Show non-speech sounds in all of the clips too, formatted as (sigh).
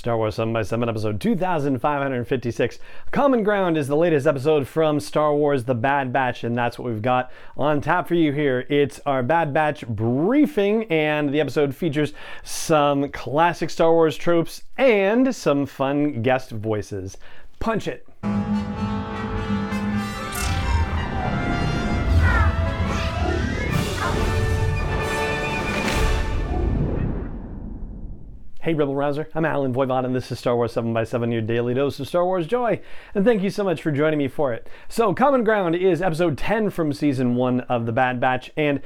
Star Wars 7 by 7 episode 2556. Common Ground is the latest episode from Star Wars The Bad Batch, and that's what we've got on tap for you here. It's our Bad Batch briefing, and the episode features some classic Star Wars tropes and some fun guest voices. Punch it! Hey, Rebel Rouser. I'm Allen Voivod, and this is Star Wars 7 by 7 your daily dose of Star Wars joy. And thank you so much for joining me for it. So, Common Ground is episode 10 from season 1 of The Bad Batch, and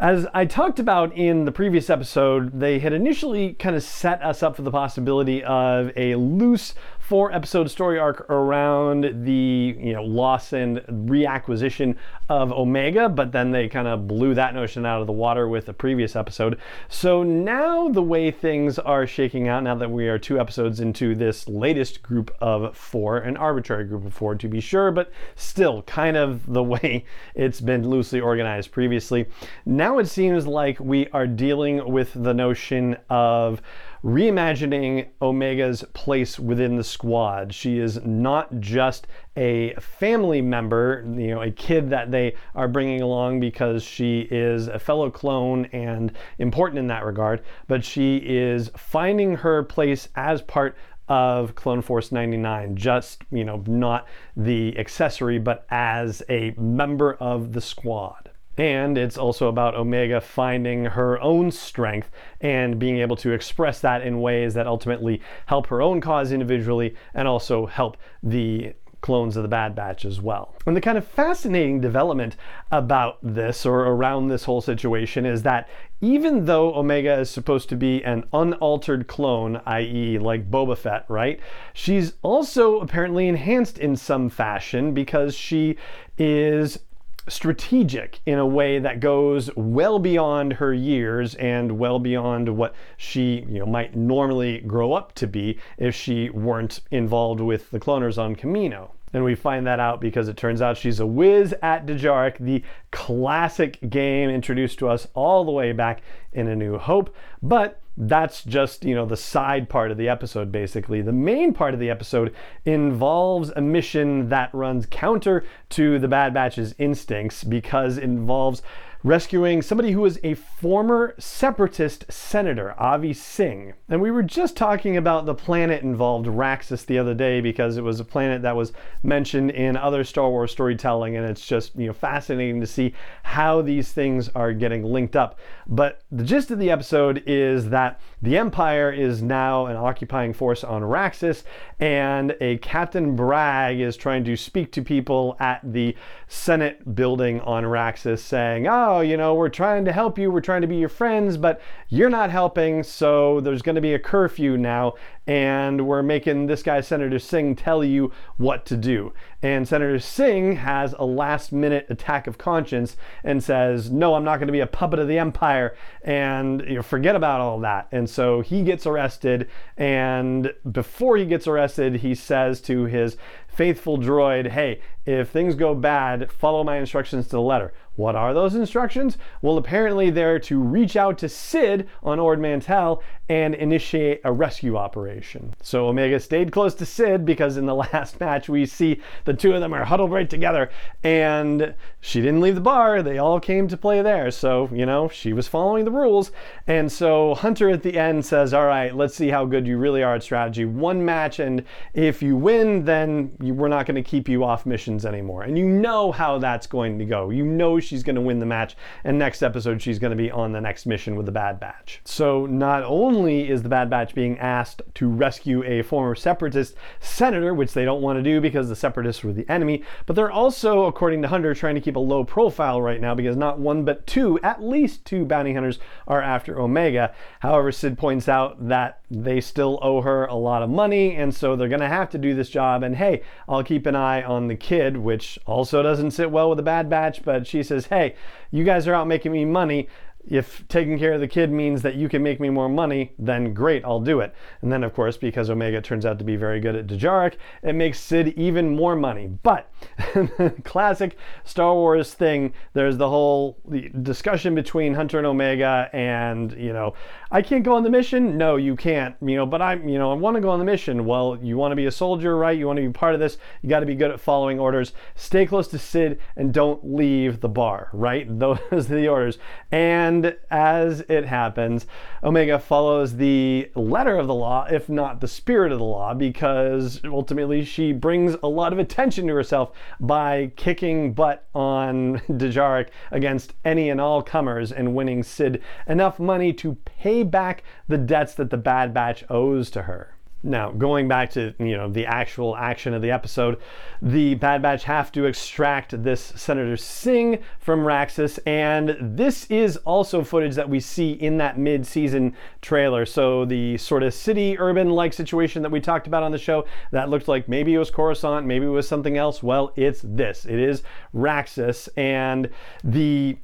as I talked about in the previous episode, they had initially kind of set us up for the possibility of a loose four episode story arc around the you know loss and reacquisition of Omega, but then they kind of blew that notion out of the water with the previous episode. So now the way things are shaking out, now that we are two episodes into this latest group of four, an arbitrary group of four to be sure, but still kind of the (laughs) way it's been loosely organized previously. Now it seems like we are dealing with the notion of reimagining Omega's place within the squad. She is not just a family member, you know, a kid that they are bringing along because she is a fellow clone and important in that regard, but she is finding her place as part of Clone Force 99, just, you know, not the accessory, but as a member of the squad. And it's also about Omega finding her own strength and being able to express that in ways that ultimately help her own cause individually and also help the clones of the Bad Batch as well. And the kind of fascinating development about this or around this whole situation is that even though Omega is supposed to be an unaltered clone, i.e., like Boba Fett, right? She's also apparently enhanced in some fashion because she is strategic in a way that goes well beyond her years and well beyond what she you know might normally grow up to be if she weren't involved with the cloners on Kamino. And we find that out because it turns out she's a whiz at Dejarik, the classic game introduced to us all the way back in A New Hope. But that's just, you know, the side part of the episode, basically. The main part of the episode involves a mission that runs counter to the Bad Batch's instincts because it involves rescuing somebody who was a former separatist senator, Avi Singh. And we were just talking about the planet involved, Raxus, the other day because it was a planet that was mentioned in other Star Wars storytelling, and it's just you know fascinating to see how these things are getting linked up. But the gist of the episode is that the Empire is now an occupying force on Raxus, and a Captain Bragg is trying to speak to people at the Senate building on Raxus, saying, "Oh." Oh, you know, we're trying to help you, we're trying to be your friends, but you're not helping, so there's going to be a curfew now, and we're making this guy, Senator Singh, tell you what to do. And Senator Singh has a last minute attack of conscience and says, No, I'm not going to be a puppet of the empire, and you know, forget about all that. And so he gets arrested, and before he gets arrested, he says to his faithful droid, Hey, if things go bad, follow my instructions to the letter. What are those instructions? Well, apparently they're to reach out to Sid on Ord Mantell and initiate a rescue operation. So Omega stayed close to Sid because in the (laughs) last match we see the two of them are huddled right together and she didn't leave the bar. They all came to play there. So, you know, she was following the rules. And so Hunter at the end says, All right, let's see how good you really are at strategy. One match, and if you win, then we're not going to keep you off missions anymore. And you know how that's going to go. You know she's going to win the match, and next episode she's going to be on the next mission with the Bad Batch. So not only is the Bad Batch being asked to rescue a former separatist senator, which they don't want to do because the separatists were the enemy, but they're also, according to Hunter, trying to keep a low profile right now because not one but two, at least two bounty hunters are after Omega. However, Sid points out that they still owe her a lot of money, and so they're going to have to do this job. And hey, I'll keep an eye on the kid, which also doesn't sit well with the Bad Batch, but she says, hey, you guys are out making me money if taking care of the kid means that you can make me more money, then great, I'll do it. And then, of course, because Omega turns out to be very good at Dejarik, it makes Sid even more money. But (laughs) classic Star Wars thing, there's the whole discussion between Hunter and Omega, and you know, I can't go on the mission. No, you can't. You know, but I'm, you know, I want to go on the mission. Well, you want to be a soldier, right? You want to be part of this. You got to be good at following orders. Stay close to Sid and don't leave the bar, right? (laughs) Those are the orders. And and as it happens, Omega follows the letter of the law, if not the spirit of the law, because ultimately she brings a lot of attention to herself by kicking butt on (laughs) Dejarik against any and all comers and winning Sid enough money to pay back the debts that the Bad Batch owes to her. Now, going back to you know the actual action of the episode, the Bad Batch have to extract this Senator Singh from Raxus, and this is also footage that we see in that mid-season trailer. So the sort of city urban-like situation that we talked about on the show that looked like maybe it was Coruscant, maybe it was something else. Well, it's this. It is Raxus, and the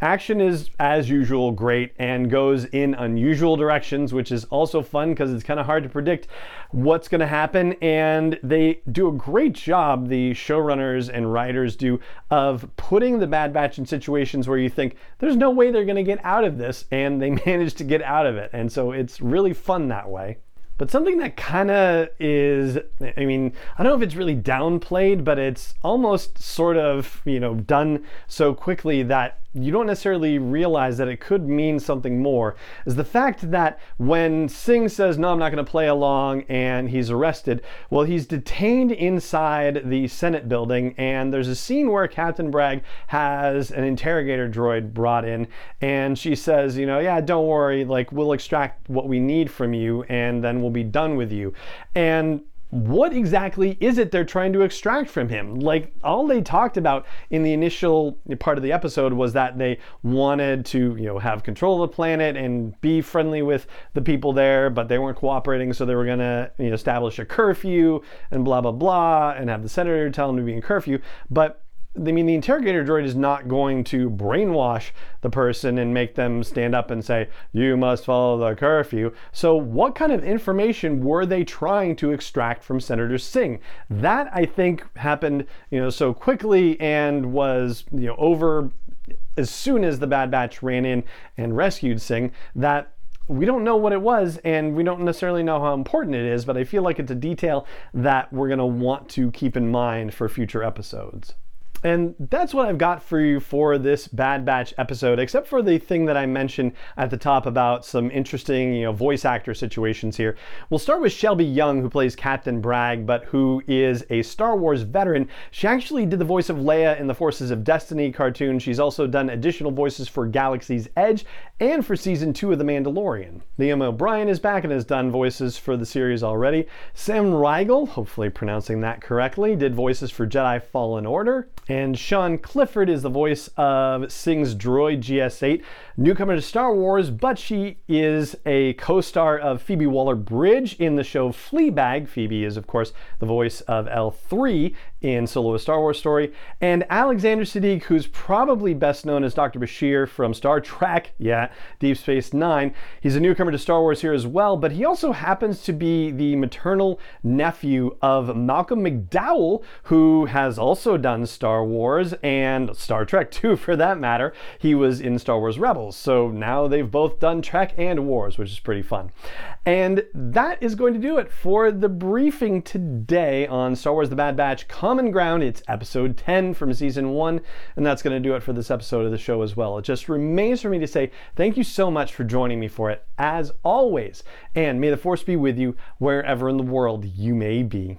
Action is, as usual, great and goes in unusual directions, which is also fun because it's kind of hard to predict what's going to happen. And they do a great job, the showrunners and writers do, of putting the Bad Batch in situations where you think there's no way they're going to get out of this, and they (laughs) manage to get out of it. And so it's really fun that way. But something that kind of is, I mean, I don't know if it's really downplayed, but it's almost sort of, you know, done so quickly that you don't necessarily realize that it could mean something more is the fact that when Singh says, No, I'm not going to play along, and he's arrested, well, he's detained inside the Senate building, and there's a scene where Captain Bragg has an interrogator droid brought in, and she says, You know, yeah, don't worry, like, we'll extract what we need from you, and then we'll be done with you. And what exactly is it they're trying to extract from him? Like, all they talked about in the initial part of the episode was that they wanted to, you know, have control of the planet and be friendly with the people there, but they weren't cooperating, so they were going to you know, establish a curfew and blah, blah, blah, and have the senator tell them to be in curfew. But I mean, the interrogator droid is not going to brainwash the person and make them stand up and say, you must follow the curfew. So, what kind of information were they trying to extract from Senator Singh? That, I think, happened, you know, so quickly and was, you know, over as soon as the Bad Batch ran in and rescued Singh that we don't know what it was and we don't necessarily know how important it is, but I feel like it's a detail that we're going to want to keep in mind for future episodes. And that's what I've got for you for this Bad Batch episode, except for the thing that I mentioned at the top about some interesting, you know, voice actor situations here. We'll start with Shelby Young, who plays Captain Bragg, but who is a Star Wars veteran. She actually did the voice of Leia in the Forces of Destiny cartoon. She's also done additional voices for Galaxy's Edge and for season two of The Mandalorian. Liam O'Brien is back and has done voices for the series already. Sam Riegel, hopefully pronouncing that correctly, did voices for Jedi Fallen Order. And Sian Clifford is the voice of Singh's droid GS8, newcomer to Star Wars, but she is a co star of Phoebe Waller Bridge in the show Fleabag. Phoebe is, of course, the voice of L3 in Solo a Star Wars Story. And Alexander Siddig, who's probably best known as Dr. Bashir from Star Trek, yeah, Deep Space Nine. He's a newcomer to Star Wars here as well, but he also happens to be the maternal nephew of Malcolm McDowell, who has also done Star Star Wars and Star Trek (laughs) too, for that matter. He was in Star Wars Rebels. So now they've both done Trek and Wars, which is pretty fun. And that is going to do it for the briefing today on Star Wars The Bad Batch Common Ground. It's episode 10 from season 1, and that's going to do it for this episode of the show as well. It just remains for me to say thank you so much for joining me for it, as always. And may the Force be with you wherever in the world you may be.